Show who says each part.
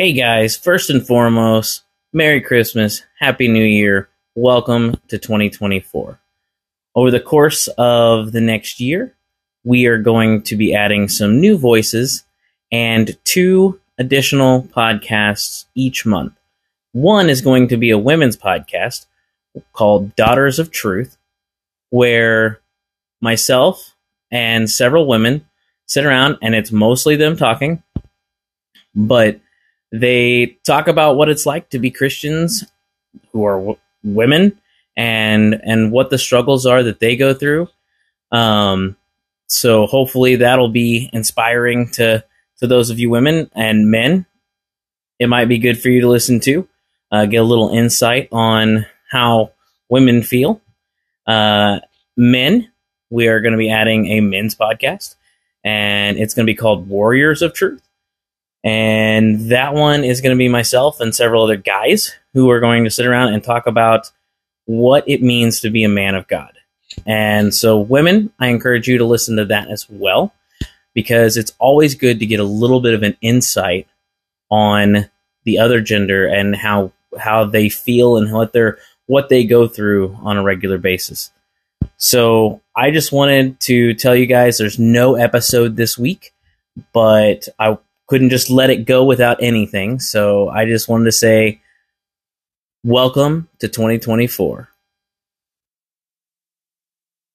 Speaker 1: Hey guys, first and foremost, Merry Christmas, Happy New Year, welcome to 2024. Over the course of the next year, we are going to be adding some new voices and two additional podcasts each month. One is going to be a women's podcast called Daughters of Truth, where myself and several women sit around and it's mostly them talking, but they talk about what it's like to be Christians who are w- women and and what the struggles are that they go through. Um, so hopefully that'll be inspiring to to those of you women and men. It might be good for you to listen to, uh, get a little insight on how women feel. Uh, men, we are going to be adding a men's podcast, and it's going to be called Warriors of Truth. And that one is going to be myself and several other guys who are going to sit around and talk about what it means to be a man of God. And so, women, I encourage you to listen to that as well because it's always good to get a little bit of an insight on the other gender and how how they feel and what they're what they go through on a regular basis. So, I just wanted to tell you guys there's no episode this week, but I couldn't just let it go without anything. So I just wanted to say welcome to 2024.